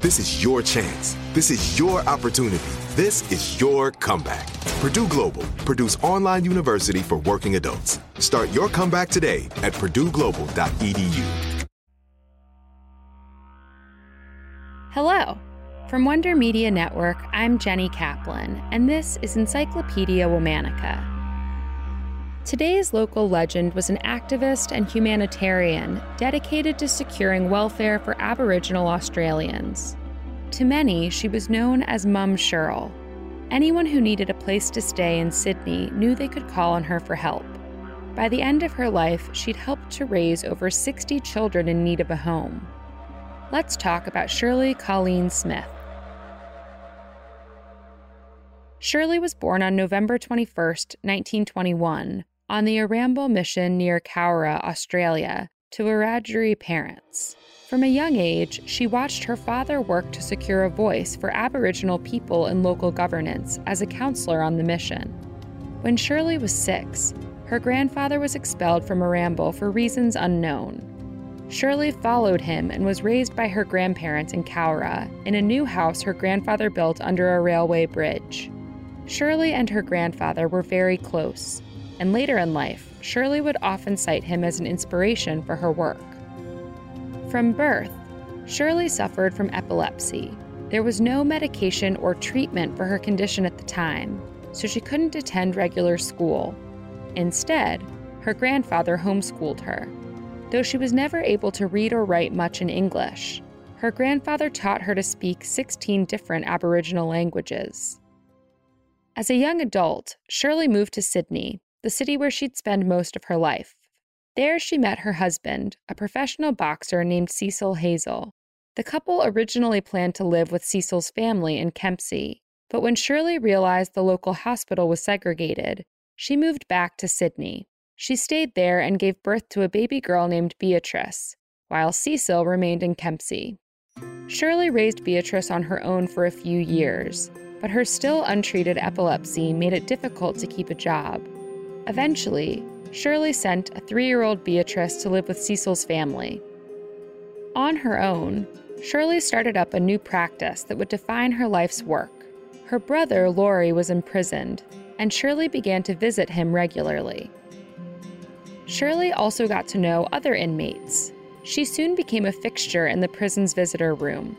This is your chance. This is your opportunity. This is your comeback. Purdue Global, Purdue's online university for working adults. Start your comeback today at purdueglobal.edu. Hello. From Wonder Media Network, I'm Jenny Kaplan, and this is Encyclopedia Womanica. Today's local legend was an activist and humanitarian dedicated to securing welfare for Aboriginal Australians. To many, she was known as Mum Shirl. Anyone who needed a place to stay in Sydney knew they could call on her for help. By the end of her life, she'd helped to raise over 60 children in need of a home. Let's talk about Shirley Colleen Smith. Shirley was born on November 21, 1921, on the Erambie mission near Cowra, Australia, to Wiradjuri parents. From a young age, she watched her father work to secure a voice for Aboriginal people in local governance as a counselor on the mission. When Shirley was six, her grandfather was expelled from Erambie for reasons unknown. Shirley followed him and was raised by her grandparents in Cowra in a new house her grandfather built under a railway bridge. Shirley and her grandfather were very close, and later in life, Shirley would often cite him as an inspiration for her work. From birth, Shirley suffered from epilepsy. There was no medication or treatment for her condition at the time, so she couldn't attend regular school. Instead, her grandfather homeschooled her. Though she was never able to read or write much in English, her grandfather taught her to speak 16 different Aboriginal languages. As a young adult, Shirley moved to Sydney, the city where she'd spend most of her life. There, she met her husband, a professional boxer named Cecil Hazel. The couple originally planned to live with Cecil's family in Kempsey, but when Shirley realized the local hospital was segregated, she moved back to Sydney. She stayed there and gave birth to a baby girl named Beatrice, while Cecil remained in Kempsey. Shirley raised Beatrice on her own for a few years, but her still untreated epilepsy made it difficult to keep a job. Eventually, Shirley sent a three year old Beatrice to live with Cecil's family. On her own, Shirley started up a new practice that would define her life's work. Her brother, Laurie, was imprisoned, and Shirley began to visit him regularly. Shirley also got to know other inmates. She soon became a fixture in the prison's visitor room.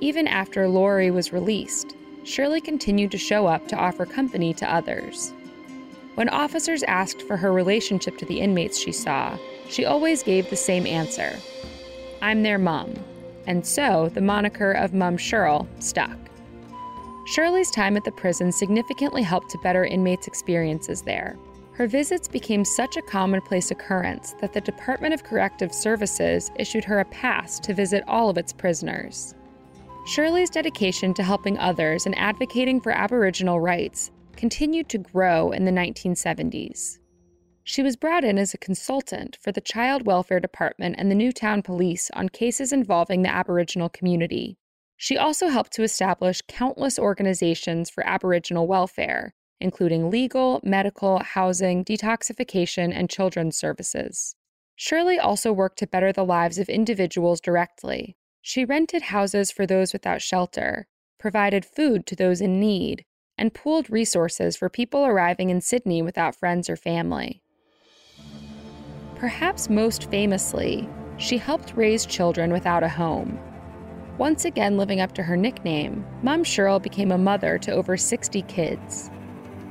Even after Laurie was released, Shirley continued to show up to offer company to others. When officers asked for her relationship to the inmates she saw, she always gave the same answer I'm their mom. And so the moniker of Mum Shirl stuck. Shirley's time at the prison significantly helped to better inmates' experiences there. Her visits became such a commonplace occurrence that the Department of Corrective Services issued her a pass to visit all of its prisoners. Shirley's dedication to helping others and advocating for Aboriginal rights continued to grow in the 1970s. She was brought in as a consultant for the Child Welfare Department and the Newtown Police on cases involving the Aboriginal community. She also helped to establish countless organizations for Aboriginal welfare, including legal, medical, housing, detoxification, and children's services. Shirley also worked to better the lives of individuals directly. She rented houses for those without shelter, provided food to those in need, and pooled resources for people arriving in Sydney without friends or family. Perhaps most famously, she helped raise children without a home. Once again living up to her nickname, Mom Shirl became a mother to over 60 kids.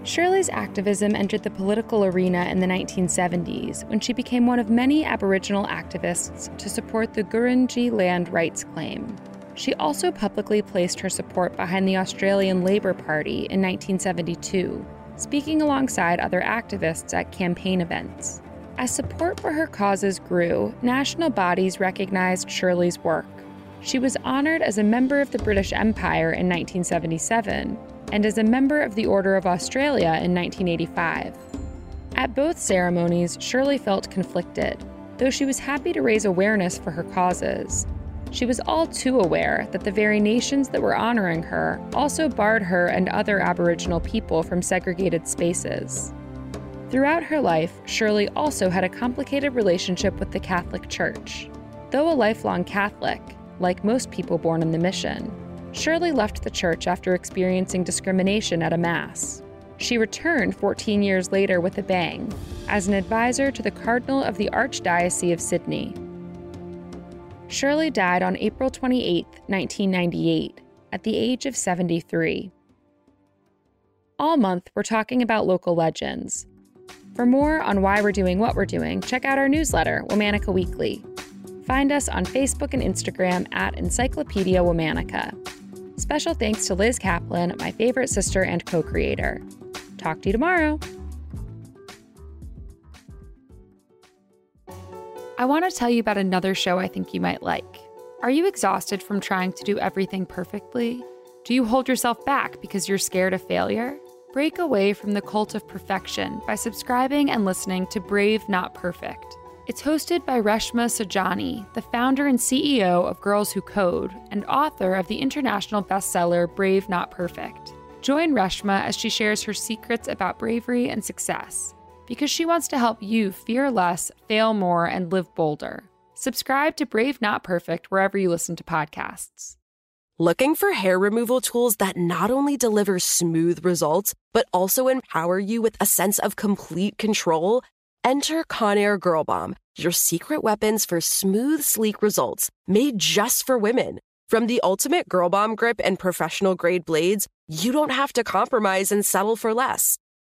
Shirley's activism entered the political arena in the 1970s when she became one of many Aboriginal activists to support the Gurindji land rights claim. She also publicly placed her support behind the Australian Labor Party in 1972, speaking alongside other activists at campaign events. As support for her causes grew, national bodies recognized Shirley's work. She was honored as a member of the British Empire in 1977 and as a member of the Order of Australia in 1985. At both ceremonies, Shirley felt conflicted, though she was happy to raise awareness for her causes. She was all too aware that the very nations that were honoring her also barred her and other Aboriginal people from segregated spaces. Throughout her life, Shirley also had a complicated relationship with the Catholic Church. Though a lifelong Catholic, like most people born in the mission, Shirley left the church after experiencing discrimination at a Mass. She returned 14 years later with a bang as an advisor to the Cardinal of the Archdiocese of Sydney. Shirley died on April 28, 1998, at the age of 73. All month, we're talking about local legends. For more on why we're doing what we're doing, check out our newsletter, Womanica Weekly. Find us on Facebook and Instagram at Encyclopedia Womanica. Special thanks to Liz Kaplan, my favorite sister and co creator. Talk to you tomorrow. I want to tell you about another show I think you might like. Are you exhausted from trying to do everything perfectly? Do you hold yourself back because you're scared of failure? Break away from the cult of perfection by subscribing and listening to Brave Not Perfect. It's hosted by Reshma Saujani, the founder and CEO of Girls Who Code and author of the international bestseller Brave Not Perfect. Join Reshma as she shares her secrets about bravery and success because she wants to help you fear less, fail more, and live bolder. Subscribe to Brave Not Perfect wherever you listen to podcasts. Looking for hair removal tools that not only deliver smooth results, but also empower you with a sense of complete control? Enter Conair Girl Bomb, your secret weapons for smooth, sleek results made just for women. From the ultimate Girl Bomb grip and professional grade blades, you don't have to compromise and settle for less.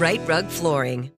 Rite Rug Flooring.